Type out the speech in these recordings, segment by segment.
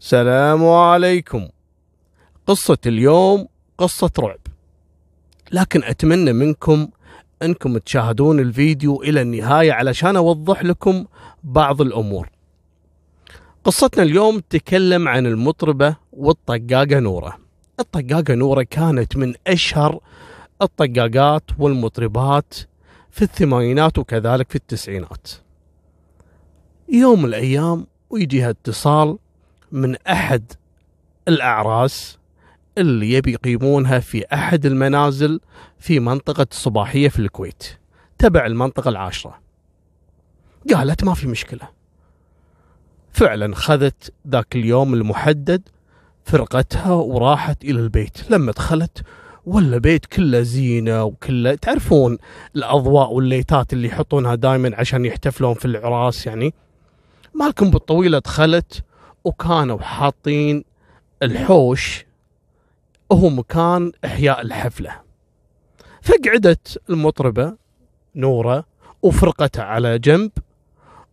السلام عليكم. قصة اليوم قصة رعب. لكن أتمنى منكم أنكم تشاهدون الفيديو إلى النهاية علشان أوضح لكم بعض الأمور. قصتنا اليوم تتكلم عن المطربة والطقاقة نورة. الطقاقة نورة كانت من أشهر الطقاقات والمطربات في الثمانينات وكذلك في التسعينات. يوم من الأيام ويجيها اتصال من أحد الأعراس اللي يبي يقيمونها في أحد المنازل في منطقة الصباحية في الكويت تبع المنطقة العاشرة. قالت ما في مشكلة. فعلا خذت ذاك اليوم المحدد فرقتها وراحت إلى البيت. لما دخلت ولا بيت كله زينة وكله تعرفون الأضواء والليتات اللي يحطونها دائما عشان يحتفلون في العراس يعني؟ مالكم بالطويلة دخلت وكانوا حاطين الحوش هو مكان إحياء الحفلة. فقعدت المطربة نورة وفرقتها على جنب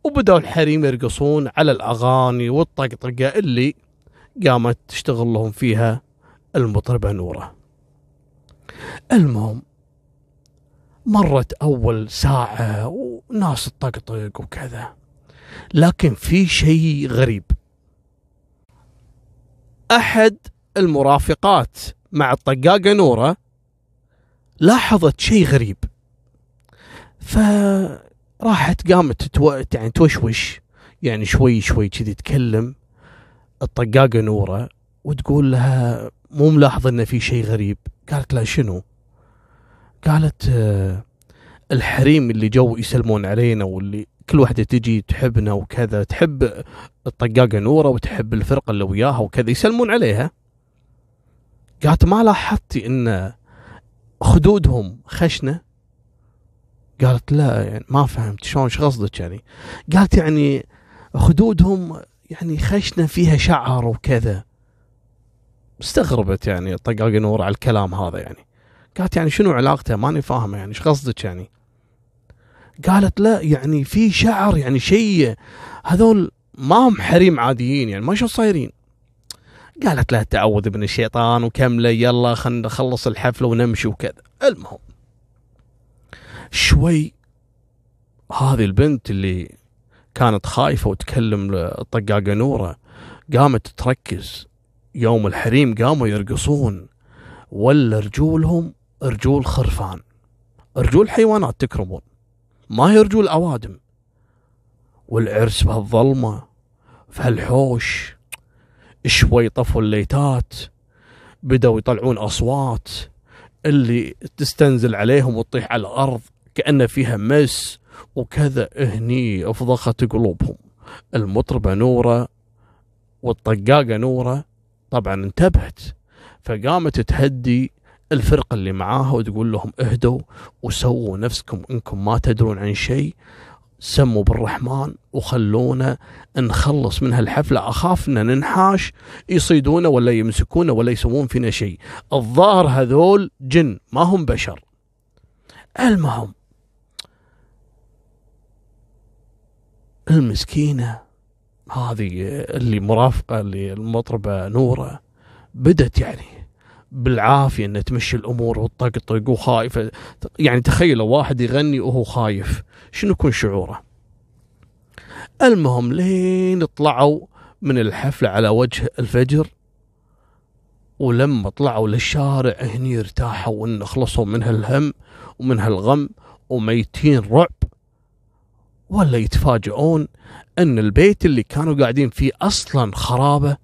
وبدأوا الحريم يرقصون على الأغاني والطقطقة اللي قامت تشتغل لهم فيها المطربة نورة. المهم مرت أول ساعة وناس تطقطق وكذا لكن في شيء غريب. أحد المرافقات مع الطقاقة نورة لاحظت شيء غريب. فراحت قامت تتو... يعني توشوش يعني شوي شوي كذي تكلم الطقاقة نورة وتقول لها مو ملاحظة إن في شيء غريب. قالت لها شنو؟ قالت آه، الحريم اللي جو يسلمون علينا واللي كل واحدة تجي تحبنا وكذا تحب الطقاقة نورة وتحب الفرقة اللي وياها وكذا يسلمون عليها. قالت ما لاحظتي إن خدودهم خشنة؟ قالت لا يعني ما فهمت شلون إيش قصدك يعني؟ قالت يعني خدودهم يعني خشنة فيها شعر وكذا. استغربت يعني طقاقة نور على الكلام هذا يعني. قالت يعني شنو علاقته ماني فاهمة يعني إيش قصدك يعني؟ قالت لا يعني في شعر يعني شيء هذول ما هم حريم عاديين يعني ما شو صايرين؟ قالت له تعوذ من الشيطان وكمله يلا خلينا نخلص الحفله ونمشي وكذا. المهم شوي هذه البنت اللي كانت خايفة وتكلم الطقاقه نورة قامت تركز. يوم الحريم قاموا يرقصون. ولا رجولهم رجول خرفان. رجول حيوانات تكرمون. ما هي رجول اوادم والعرس بهالظلمه في هالحوش شوي طفوا الليتات بدأوا يطلعون أصوات اللي تستنزل عليهم وتطيح على الأرض كأن فيها مس وكذا هني أفضخت قلوبهم. المطربة نورة والطقاقة نورة طبعا انتبهت فقامت تهدي الفرقة اللي معاها وتقول لهم اهدوا وسووا نفسكم انكم ما تدرون عن شيء سموا بالرحمن وخلونا نخلص من هالحفلة. أخاف أن ننحاش يصيدونا ولا يمسكونا ولا يسوون فينا شيء. الظاهر هذول جن ما هم بشر. المهم المسكينة هذه اللي مرافقة للمطربة نورة بدت يعني بالعافية إنه تمشي الأمور وتطقطق وخايفه يعني تخيلوا واحد يغني وهو خايف شنو يكون شعوره؟ المهم لين طلعوا من الحفلة على وجه الفجر ولما طلعوا للشارع هني ارتاحوا وإن خلصوا من هالهم ومن هالغم وميتين رعب. ولا يتفاجئون إن البيت اللي كانوا قاعدين فيه أصلا خرابة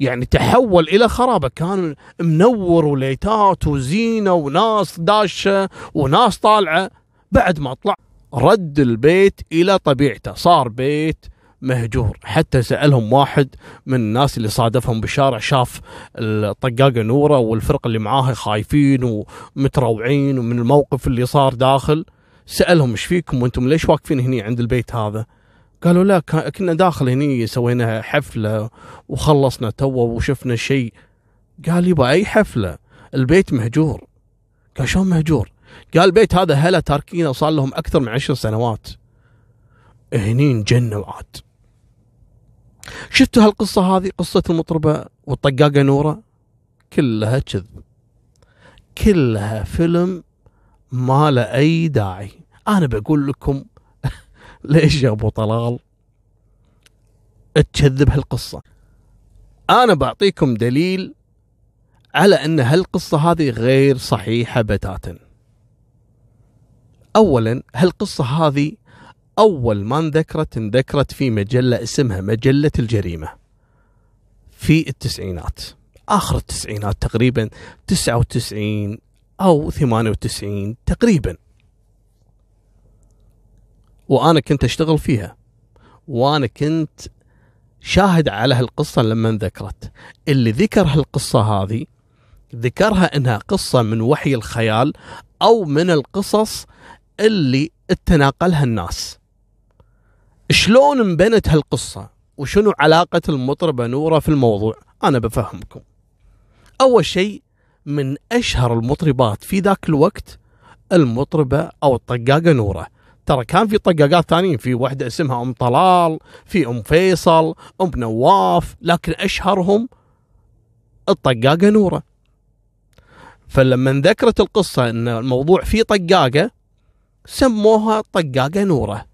يعني تحول إلى خرابة. كان منور وليتات وزينة وناس داشة وناس طالعة. بعد ما طلع رد البيت إلى طبيعته. صار بيت مهجور. حتى سألهم واحد من الناس اللي صادفهم بالشارع شاف الطقاقة نورة والفرقة اللي معاها خايفين ومتروعين ومن الموقف اللي صار داخل. سألهم إيش فيكم؟ وأنتم ليش واقفين هني عند البيت هذا؟ قالوا لا كنا داخل هني سوينا حفلة وخلصنا تو وشفنا شيء. قال يبا أي حفلة؟ البيت مهجور. قال شلون مهجور؟ قال البيت هذا هلا تاركينه صار لهم أكثر من عشر سنوات. هني انجنوا عاد شفتوا هالقصة هذه؟ قصة المطربة والطقاقة نورة؟ كلها كذب. كلها فيلم ما له أي داعي. أنا بقول لكم ليش يا أبو طلال؟ تكذب هالقصة. أنا بعطيكم دليل على أن هالقصة هذه غير صحيحة بتاتا. أولا هالقصة هذه أول ما انذكرت انذكرت في مجلة اسمها مجلة الجريمة في التسعينات. آخر التسعينات تقريبا 99 أو 98 تقريبا. وأنا كنت أشتغل فيها. وأنا كنت شاهد على هالقصة لما انذكرت. اللي ذكر هالقصة هذه ذكرها إنها قصة من وحي الخيال أو من القصص اللي تناقلها الناس. شلون انبنت هالقصة؟ وشنو علاقة المطربة نورة في الموضوع؟ أنا بفهمكم. أول شيء من أشهر المطربات في ذاك الوقت المطربة أو الطقاقة نورة. ترى كان في طقاقات ثانيين في واحدة اسمها أم طلال في أم فيصل أم نواف لكن أشهرهم الطقاقة نورة. فلما ذكرت القصة أن الموضوع فيه طقاقة سموها طقاقة نورة.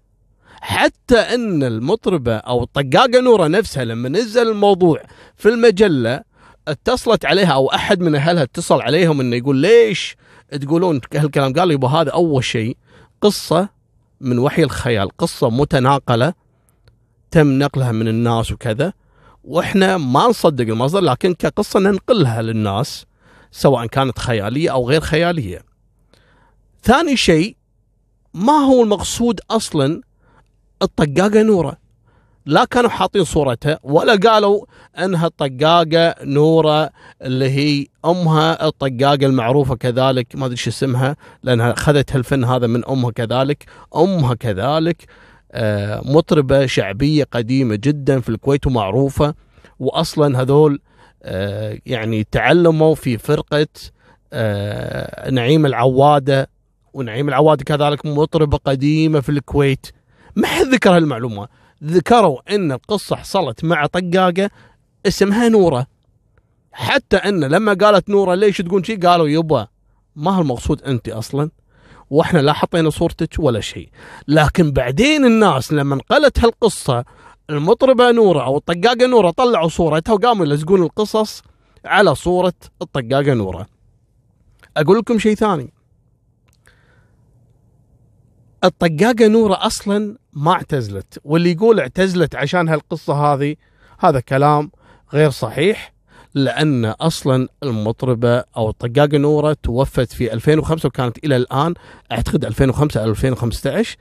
حتى أن المطربة أو الطقاقة نورة نفسها لما نزل الموضوع في المجلة اتصلت عليها أو أحد من أهلها اتصل عليهم أنه يقول ليش تقولون هالكلام؟ قال يبا هذا أول شيء قصة من وحي الخيال. قصة متناقلة تم نقلها من الناس وكذا وإحنا ما نصدق المصدر لكن كقصة ننقلها للناس سواء كانت خيالية أو غير خيالية. ثاني شيء ما هو المقصود أصلا؟ الطقاقة نورة. لا كانوا حاطين صورتها ولا قالوا إنها الطقاقة نورة اللي هي أمها الطقاقة المعروفة كذلك ما أدري شو اسمها لأنها أخذت هالفن هذا من أمها كذلك أمها كذلك آه، مطربة شعبية قديمة جدا في الكويت ومعروفة واصلا هذول آه، يعني تعلموا في فرقة آه، نعيم العوادة ونعيم العوادة كذلك مطربة قديمة في الكويت. ما حد ذكر هالمعلومة. ذكروا إن القصة حصلت مع طقاقة اسمها نورة. حتى إن لما قالت نورة ليش تقول شيء قالوا يبا ما المقصود أنت أصلا؟ وإحنا لا حطينا صورتك ولا شيء لكن بعدين الناس لما انقلت هالقصة المطربة نورة أو الطقاقة نورة طلعوا صورتها وقاموا يلزقون القصص على صورة الطقاقة نورة. أقول لكم شيء ثاني. الطقاقة نورة أصلا ما اعتزلت واللي يقول اعتزلت عشان هالقصة هذه هذا كلام غير صحيح لأن أصلا المطربة أو الطقاقة نورة توفت في 2005 وكانت إلى الآن أعتقد 2005 2015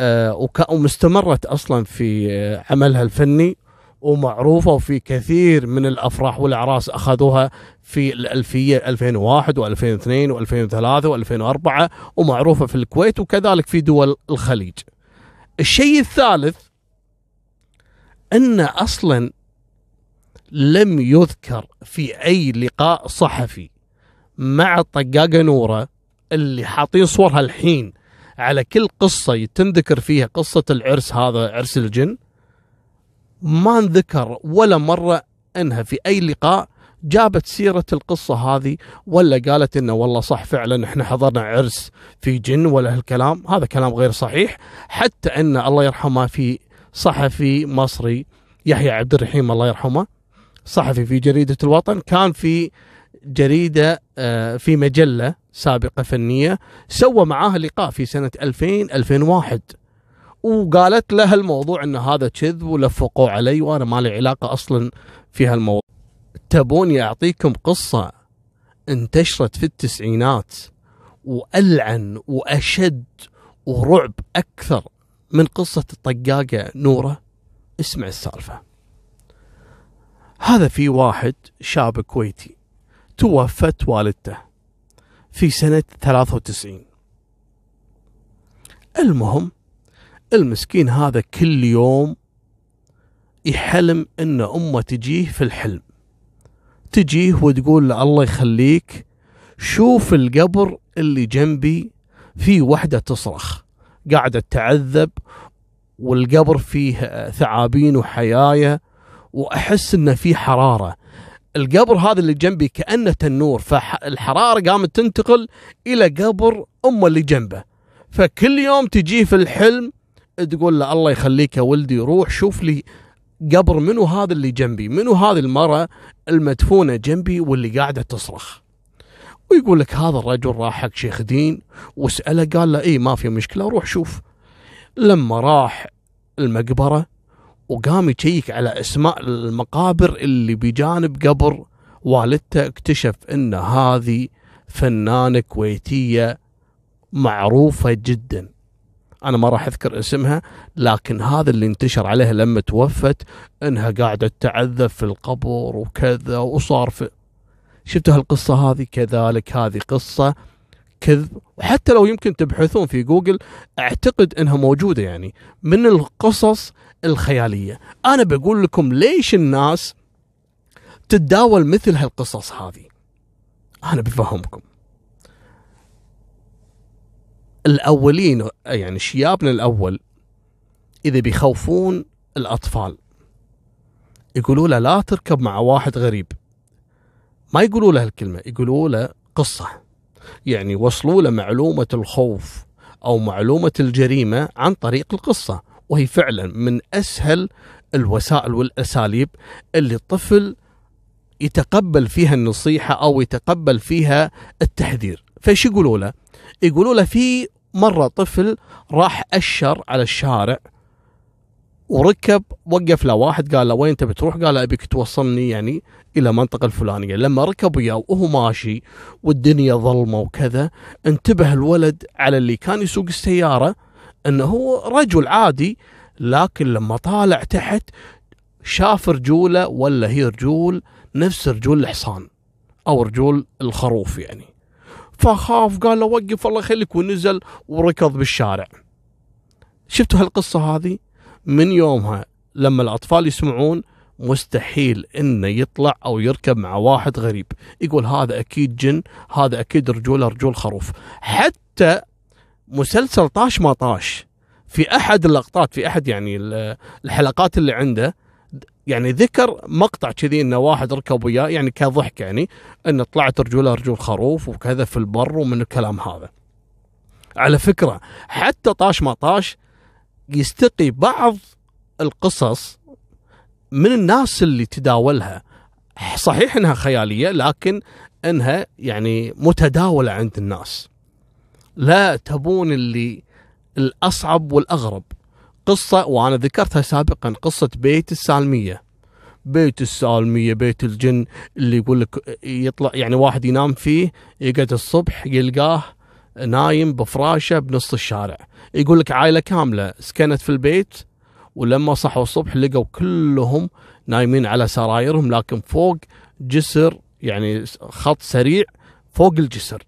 آه ومستمرت أصلا في عملها الفني. ومعروفة وفي كثير من الأفراح والأعراس أخذوها في الألفية 2001 و2002 و2003 و2004 ومعروفة في الكويت وكذلك في دول الخليج. الشيء الثالث أن أصلا لم يذكر في أي لقاء صحفي مع الطقاقة نورة اللي حاطين صورها الحين على كل قصة تنذكر فيها قصة العرس هذا عرس الجن. ما انذكر ولا مرة إنها في أي لقاء جابت سيرة القصة هذه ولا قالت إنه والله صح فعلا إحنا حضرنا عرس في جن ولا هالكلام. هذا كلام غير صحيح. حتى إن الله يرحمه في صحفي مصري يحيى عبد الرحيم الله يرحمه صحفي في جريدة الوطن كان في جريدة آه، في مجلة سابقة فنية سوى معاها لقاء في سنة 2000 2001 وقالت له الموضوع إن هذا كذب ولفقوا علي وأنا ما لي علاقة أصلا في هالموضوع. تبوني اعطيكم قصة انتشرت في التسعينات وألعن وأشد ورعب أكثر من قصة الطقاقة نورة. اسمع السالفة. هذا في واحد شاب كويتي توفت والدته في سنة 93 المهم المسكين هذا كل يوم يحلم إن أمه تجيه في الحلم. تجيه وتقول له الله يخليك شوف القبر اللي جنبي في وحدة تصرخ قاعدة تعذب والقبر فيه ثعابين وحيايه وأحس انه في حرارة. القبر هذا اللي جنبي كأنه تنور فالحرارة قامت تنتقل إلى قبر أمه اللي جنبه. فكل يوم تجيه في الحلم تقول له الله يخليك يا ولدي روح شوف لي قبر منو هذا اللي جنبي؟ منو هذه المرأة المدفونة جنبي واللي قاعدة تصرخ؟ ويقول لك هذا الرجل راح حق شيخ دين وسأله قال له اي ما في مشكلة روح شوف. لما راح المقبرة وقام يشيك على أسماء المقابر اللي بجانب قبر والدته اكتشف إن هذه فنانة كويتية معروفة جدا. أنا ما راح أذكر اسمها لكن هذا اللي انتشر عليها لما توفت إنها قاعدة تعذب في القبر وكذا وصار في. شفتوا هالقصة هذه؟ كذلك هذه قصة كذب. وحتى لو يمكن تبحثون في جوجل أعتقد إنها موجودة يعني من القصص الخيالية. أنا بقول لكم ليش الناس تتداول مثل هالقصص هذه. أنا بفهمكم. الأولين يعني شيابنا الأول إذا بيخوفون الأطفال يقولوا له لا تركب مع واحد غريب. ما يقولوا له الكلمة يقولوا له قصة. يعني وصلوا له معلومة الخوف أو معلومة الجريمة عن طريق القصة وهي فعلا من أسهل الوسائل والأساليب اللي الطفل يتقبل فيها النصيحة أو يتقبل فيها التحذير. فايش يقولوا له يقولوا له في مرة طفل راح أشر على الشارع وركب وقف له واحد قال له وين انت بتروح؟ قال له أبيك توصلني يعني إلى المنطقة الفلانية، لما ركب وياه وهو ماشي والدنيا ظلمة وكذا انتبه الولد على اللي كان يسوق السيارة إنه هو رجل عادي لكن لما طالع تحت شاف رجوله ولا هي رجول نفس رجول الحصان أو رجول الخروف يعني. فخاف قال له وقف الله يخليك ونزل وركض بالشارع. شفتوا هالقصة هذه؟ من يومها لما الأطفال يسمعون مستحيل إنه يطلع أو يركب مع واحد غريب. يقول هذا أكيد جن هذا أكيد رجوله رجول خروف. حتى مسلسل طاش ما طاش. في أحد اللقطات في أحد يعني الحلقات اللي عنده يعني ذكر مقطع كذي إنه واحد ركب وياه يعني كضحك يعني انه طلعت رجوله رجول خروف وكذا في البر ومن الكلام هذا. على فكرة حتى طاش ما طاش يستقي بعض القصص من الناس اللي تداولها صحيح إنها خيالية لكن إنها يعني متداولة عند الناس. لا تبون اللي الأصعب والأغرب قصة وأنا ذكرتها سابقا قصة بيت السالمية. بيت السالمية بيت الجن اللي يقول لك يطلع يعني واحد ينام فيه يقعد الصبح يلقاه نايم بفراشه بنص الشارع. يقول لك عائلة كاملة سكنت في البيت ولما صحوا الصبح لقوا كلهم نايمين على سرايرهم لكن فوق جسر يعني خط سريع فوق الجسر.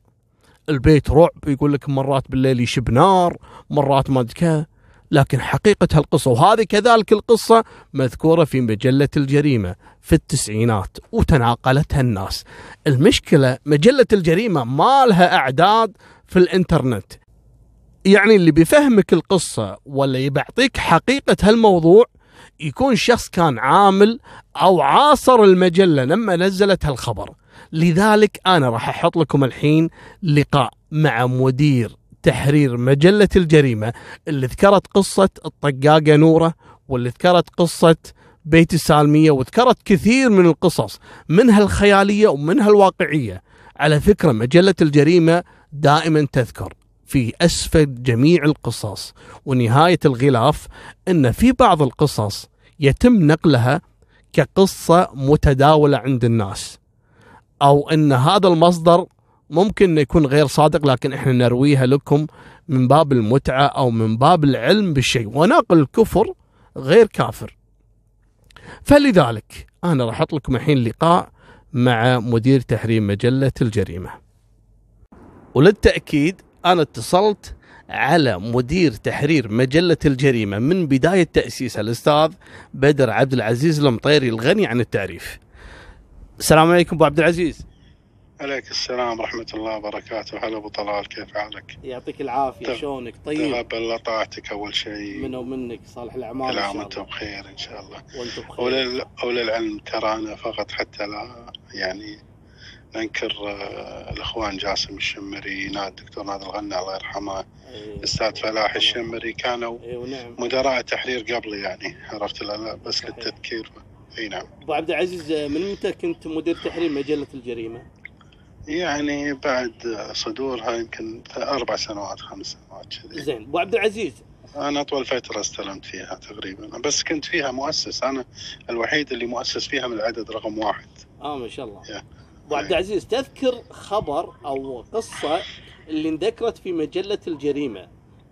البيت رعب يقول لك مرات بالليل يشب نار مرات ما أدري لكن حقيقة هالقصة وهذه كذلك القصة مذكورة في مجلة الجريمة في التسعينات وتناقلتها الناس. المشكلة مجلة الجريمة ما لها أعداد في الإنترنت. يعني اللي بيفهمك القصة ولا يبعطيك حقيقة هالموضوع يكون شخص كان عامل أو عاصر المجلة لما نزلت هالخبر. لذلك أنا راح أحط لكم الحين لقاء مع مدير تحرير مجلة الجريمة اللي ذكرت قصة الطقاقة نورة واللي ذكرت قصة بيت السالمية وذكرت كثير من القصص منها الخيالية ومنها الواقعية. على فكرة مجلة الجريمة دائما تذكر في أسفل جميع القصص. ونهاية الغلاف أن في بعض القصص يتم نقلها كقصة متداولة عند الناس أو أن هذا المصدر ممكن يكون غير صادق لكن إحنا نرويها لكم من باب المتعة أو من باب العلم بالشيء وناقل الكفر غير كافر. فلذلك أنا راح أحط لكم الحين لقاء مع مدير تحرير مجلة الجريمة. وللتأكيد أنا اتصلت على مدير تحرير مجلة الجريمة من بداية تاسيسها الأستاذ بدر عبد العزيز المطيري الغني عن التعريف. السلام عليكم أبو عبد العزيز. عليك السلام ورحمة الله وبركاته. هلا أبو طلال كيف حالك؟ يعطيك العافية. تغ- شلونك؟ طيب. تقبل طاعتك أول شيء. منه ومنك صالح الأعمال كل عام وأنتم بخير إن شاء الله. وأنتم بخير. ولل... وللعلم ترانا فقط حتى لا يعني ننكر آه، الإخوان جاسم الشمري ناد الدكتور نادر الغنى الله يرحمه إيه. الأستاذ فلاح الشمري كانوا ونعم. مدراء تحرير قبلي يعني عرفت لا لا بس صحيح. للتذكير إي نعم. أبو عبد العزيز من متى كنت مدير تحرير مجلة الجريمة؟ يعني بعد صدورها يمكن أربع سنوات خمس سنوات كذي. زين. ابو عبد العزيز. أنا أطول فترة استلمت فيها تقريبا. بس كنت فيها مؤسس. أنا الوحيد اللي مؤسس فيها من العدد رقم واحد. آه ما شاء الله. ابو عبد العزيز تذكر خبر أو قصة اللي انذكرت في مجلة الجريمة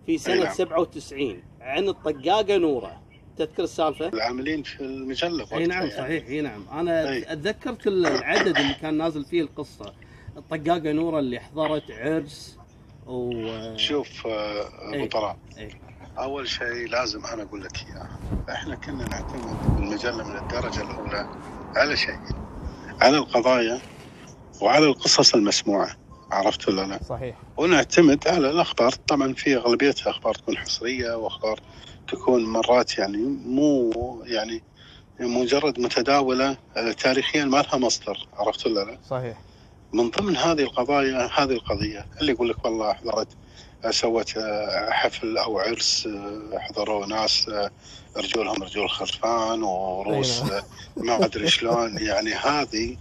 في سنة نعم. 97 عن الطقاقة نورة؟ تذكر السالفة؟ العاملين في المجلة إي نعم يعني. صحيح. إي نعم. أنا أي. اتذكرت العدد اللي كان نازل فيه القصة. الطقاقه نورة اللي حضرت عرس و شوف آه، أبو إي. طلال إي. أول شيء لازم أنا أقول لك إياه إحنا كنا نعتمد بالمجله من الدرجة الأولى على شيء على القضايا وعلى القصص المسموعة عرفت ولا لا؟ صحيح ونعتمد على الأخبار طبعا في اغلبيتها أخبار تكون حصرية وأخبار تكون مرات يعني مو يعني مجرد متداولة آه، تاريخيا ما لها مصدر عرفت ولا لا؟ صحيح من ضمن هذه القضايا هذه القضية اللي يقول لك والله حضرت سوت آه، حفل أو عرس آه، حضروا ناس آه، رجولهم رجول خرفان وروس أي آه، ما أدري شلون. يعني هذه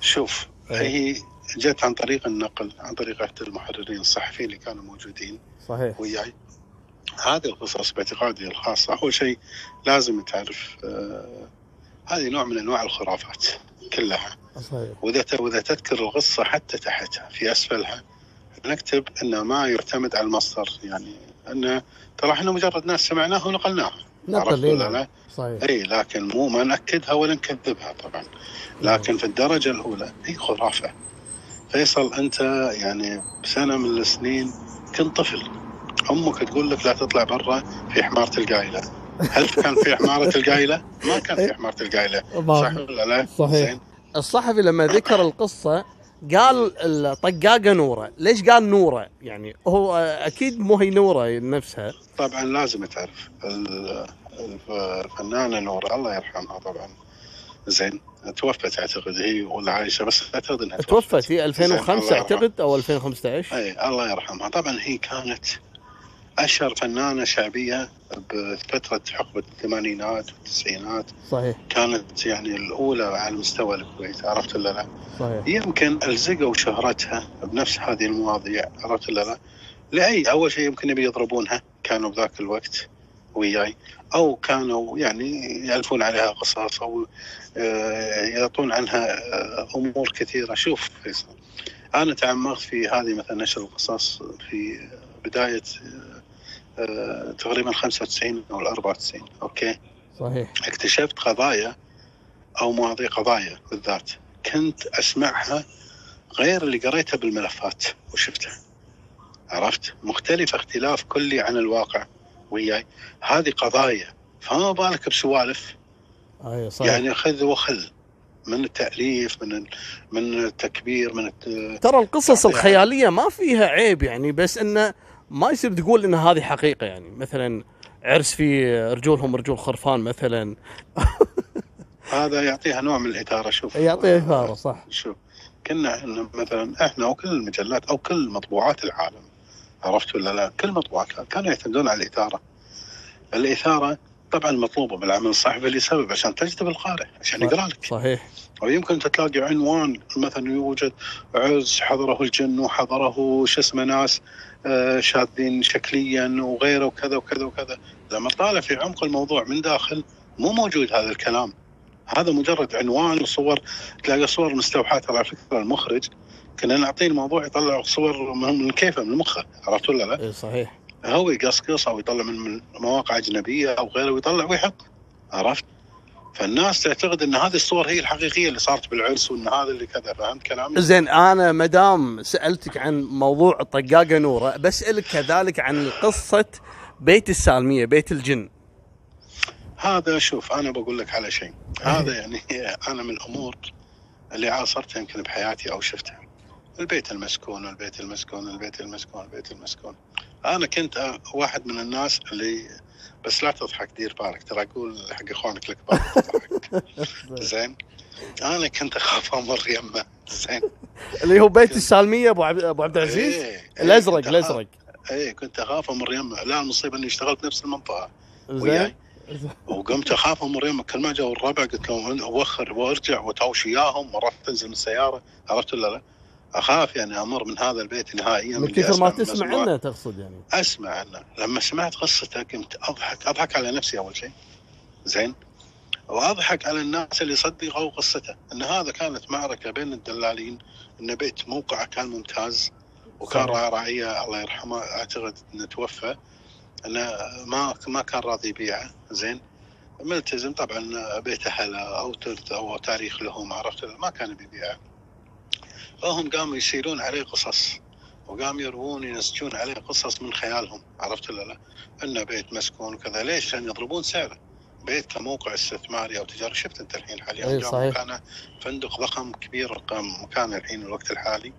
شوف أي. هي جت عن طريق النقل عن طريق أحد المحررين الصحفيين اللي كانوا موجودين صحيح. وياي. هذه القصص باعتقادي الخاصة. أول شيء لازم تعرف آه هذه نوع من أنواع الخرافات كلها. صحيح وإذا ت- وإذا تذكر القصة حتى تحتها في أسفلها نكتب أن ما يعتمد على المصدر يعني أن ترى إحنا مجرد ناس سمعناها ونقلناها نقل ولا إي لا؟ نعم. صحيح اي لكن مو ما نأكدها ولا نكذبها طبعا لكن في الدرجة الأولى هي خرافة فيصل أنت يعني بسنة من السنين كنت طفل أمك تقول لك لا تطلع برا في حمارة القايلة هل كان في حمارة القايلة؟ ما كان في حمارة القايلة صح ولا لا؟ صحيح. الصحفي لما ذكر القصة قال الطقاقة نورة. ليش قال نورة؟ يعني هو أكيد مو هي نورة نفسها. طبعا لازم تعرف. ال- الف- الفنانه نور الله يرحمها طبعا. زين توفت أعتقد هي ولا عايشه بس أعتقد إنها توفت في زين، 2005 الله يرحمها. أعتقد أو 2015 اي الله يرحمها. طبعا هي كانت أشهر فنانة شعبية بفترة حقبة الثمانينات والتسعينات. صحيح. كانت يعني الأولى على مستوى الكويت عرفت ولا لا؟ صحيح. يمكن ألزقوا شهرتها بنفس هذه المواضيع عرفت ولا لا؟ لأي أول شيء يمكن يبي يضربونها كانوا بذاك الوقت وياي. أو كانوا يعني يألفون عليها قصص أو آه، يعطون عنها آه، أمور كثيرة. شوف فيصل أنا تعمقت في هذه مثلا نشر القصص في بداية تقريبا 95 أو 94 أوكي. صحيح. اكتشفت قضايا أو مواضيع قضايا بالذات. كنت أسمعها غير اللي قريتها بالملفات وشفتها. عرفت؟ مختلفة اختلاف كلي عن الواقع وياي. هذه قضايا فما بالك بسوالف. أي صحيح. يعني خذ وخذ من التأليف من من التكبير من الت... ترى القصص يعني- الخيالية ما فيها عيب يعني بس إنه ما يصير تقول إن هذه حقيقة يعني مثلا عرس في رجولهم رجول خرفان مثلا هذا يعطيها نوع من الإثارة شوف يعطيه إثارة صح شوف كنا مثلا إحنا وكل المجلات أو كل مطبوعات العالم عرفت ولا لا؟ كل مطبوعاتها كانوا يعتمدون على الإثارة. الإثارة طبعا مطلوبة بالعمل الصحفي لسبب عشان تجذب القارئ عشان يقرأ لك. صحيح. أو يمكن تلاقي عنوان مثلا يوجد عز حضره الجن وحضره شو اسمه ناس آه، شاذين شكليا وغيره وكذا وكذا وكذا. لما طالع في عمق الموضوع من داخل مو موجود هذا الكلام. هذا مجرد عنوان وصور تلاقي صور مستوحاة على فكرة المخرج. كنا نعطيه الموضوع يطلع صور من من كيفه من مخه. عرفت ولا لا؟ اي صحيح. هو يقصقص أو يطلع من مواقع أجنبية أو غيره ويطلع ويحط عرفت؟ فالناس تعتقد إن هذه الصور هي الحقيقية اللي صارت بالعرس وإن هذا اللي كذا فهمت كلامي؟ زين أنا مدام سألتك عن موضوع الطقاقه نورة بسالك كذلك عن قصة بيت السالمية بيت الجن هذا شوف أنا بقول لك على شيء هذا يعني أنا من الأمور اللي عاصرتها يمكن بحياتي أو شفتها البيت المسكون البيت المسكون البيت المسكون البيت المسكون. أنا كنت واحد من الناس اللي بس لا تضحك دير بالك ترى أقول حق إخوانك الكبار. زين. أنا كنت أخاف أمر يمه. زين. اللي هو بيت السالمية أبو عبد أبو عبد العزيز؟ إيه، إيه، الأزرق الأزرق. اي كنت أخاف أمر يمه. لا المصيبة إني اشتغلت نفس المنطقة. وياي. زين وقمت أخاف أمر يمه. كل ما جاوا الربع قلت لهم اوخر وأرجع وتوش إياهم مرات تنزل من السيارة. عرفت ولا لا؟ أخاف يعني أمر من هذا البيت نهائيا من كثر ما تسمع. عنه تقصد يعني؟ أسمع عنه. لما سمعت قصته قمت أضحك. أضحك على نفسي أول شيء. زين. وأضحك على الناس اللي صدقوا قصته. إن هذا كانت معركة بين الدلالين. إن بيت موقعه كان ممتاز. وكان صحيح. راعي رعيه الله يرحمه. أعتقد إنه توفى. انه ما ما كان راضي يبيعه زين. ملتزم. طبعا بيت اهله أو ترث أو تاريخ لهم. عرفت. ما كان بيبيعه فهم قاموا يسيرون عليه قصص وقام يروون ينسجون عليه قصص من خيالهم عرفت ولا لا؟ انه بيت مسكون وكذا ليش؟ عشان يضربون سعره بيت كموقع استثماري أو تجاري شفت أنت الحين حاليا جاء صحيح. مكانه فندق ضخم كبير قام مكانه الحين الوقت الحالي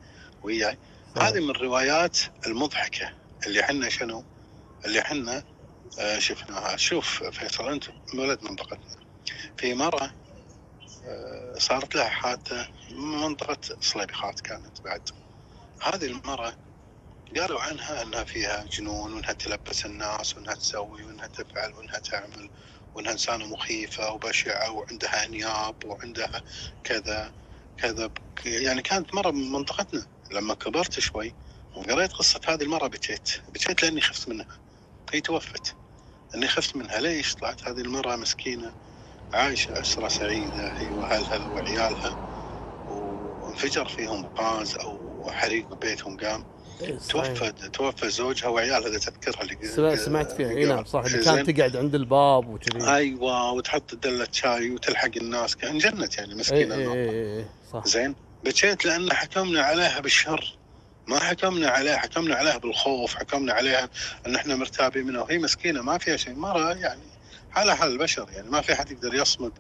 وياي. هذه من الروايات المضحكة اللي حنا شنو؟ اللي حنا آه، شفناها شوف فيصل أنت ولد منطقتنا في مرة صارت لها حادثه منطقة صليبخات كانت بعد. هذه المرأة قالوا عنها إنها فيها جنون وإنها تلبس الناس وإنها تسوي وإنها تفعل وإنها تعمل وإنها إنسانة مخيفة وبشعة وعندها أنياب وعندها كذا كذا. يعني كانت مرة من منطقتنا. لما كبرت شوي وقريت قصة هذه المره بكيت بكيت لأني خفت منها. هي توفت. اني خفت منها. ليش طلعت هذه المره مسكينة؟ عايشه أسرة سعيدة. هي واهلها وعيالها وانفجر فيهم غاز أو حريق بيتهم قام. إيه،. توفى توفى زوجها وعيالها إذا تذكرها اللي سمعت فيها. اي نعم صح اللي. كانت تقعد عند الباب وكذي. أيوه وتحط دلة شاي وتلحق الناس. كان جنت يعني اي مسكينة اي النقطة. اي إي، صح. زين. بكيت لأن حكمنا عليها بالشر. ما حكمنا عليها حكمنا عليها بالخوف حكمنا عليها إن إحنا مرتابين منها. وهي مسكينة ما فيها شيء. مره يعني على حال البشر يعني ما في حد يقدر يصمد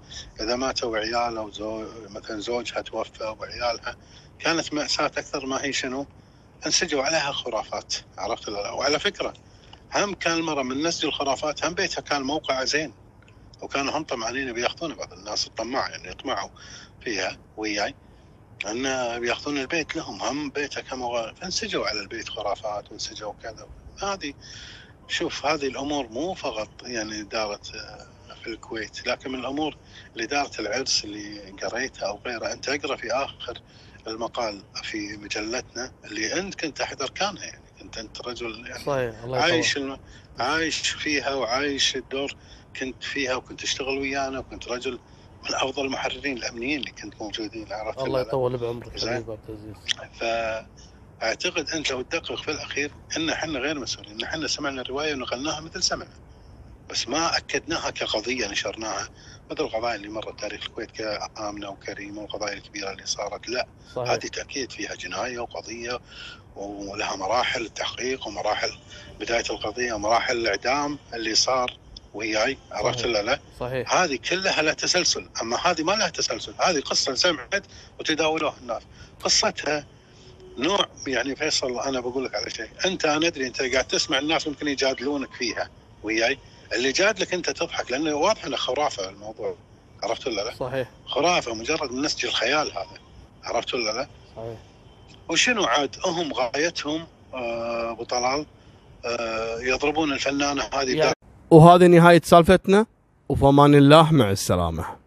إذا ماتوا عياله وزوج مثلا زوجها توفى وعيالها كانت مأساة أكثر ما هي شنو؟ انسجوا عليها خرافات عرفت ولا لا؟ وعلى فكرة هم كان المره من نسج الخرافات هم بيتها كان موقعه زين وكانوا هم طمعانين بياخذون بعض الناس الطماع يعني يطمعوا فيها وياي أن بياخذون البيت لهم هم بيته كم فانسجوا على البيت خرافات وانسجوا كذا هذه شوف هذه الأمور مو فقط يعني دارت آه، في الكويت لكن من الأمور اللي دارت العرس اللي قريتها أو غيره أنت أقرأ في آخر المقال في مجلتنا اللي أنت كنت احد اركانها يعني. كنت أنت رجل يعني صحيح الله عايش الم... عايش فيها وعايش الدور كنت فيها وكنت تشتغل ويانا وكنت رجل من أفضل المحررين الأمنيين اللي كنت موجودين عرفت؟ الله؟ يطول بعمرك. حبيبي عبد العزيز. فاعتقد أنت لو تدقق في الأخير إن إحنا غير مسؤولين إن إحنا سمعنا الروايه ونقلناها مثل سمعنا. بس ما أكدناها كقضية نشرناها مثل القضايا اللي مرت تاريخ الكويت كآمنة وكريمة والقضايا الكبيرة اللي صارت. لا صحيح. هذه تأكيد فيها جناية وقضية ولها مراحل التحقيق ومراحل بداية القضية ومراحل الإعدام اللي صار وياي عرفت. ولا لا؟ صحيح. هذه كلها لها تسلسل أما هذه ما لها تسلسل هذه قصة سمعت وتداولوها الناس. قصتها نوع يعني فيصل أنا بقول لك على شيء. أنت أنا أدري أنت قاعد تسمع الناس ممكن يجادلونك فيها وياي. اللي جادلك أنت تضحك لأنه واضح إنه خرافة الموضوع. عرفت ولا لا؟ صحيح. خرافة مجرد من نسج الخيال هذا. عرفت ولا لا؟ صحيح. وشنو عاد؟ هم غايتهم آه، أبو طلال آه، يضربون الفنانة هذه. يعني وهذه نهاية سالفتنا. وفمان الله مع السلامة.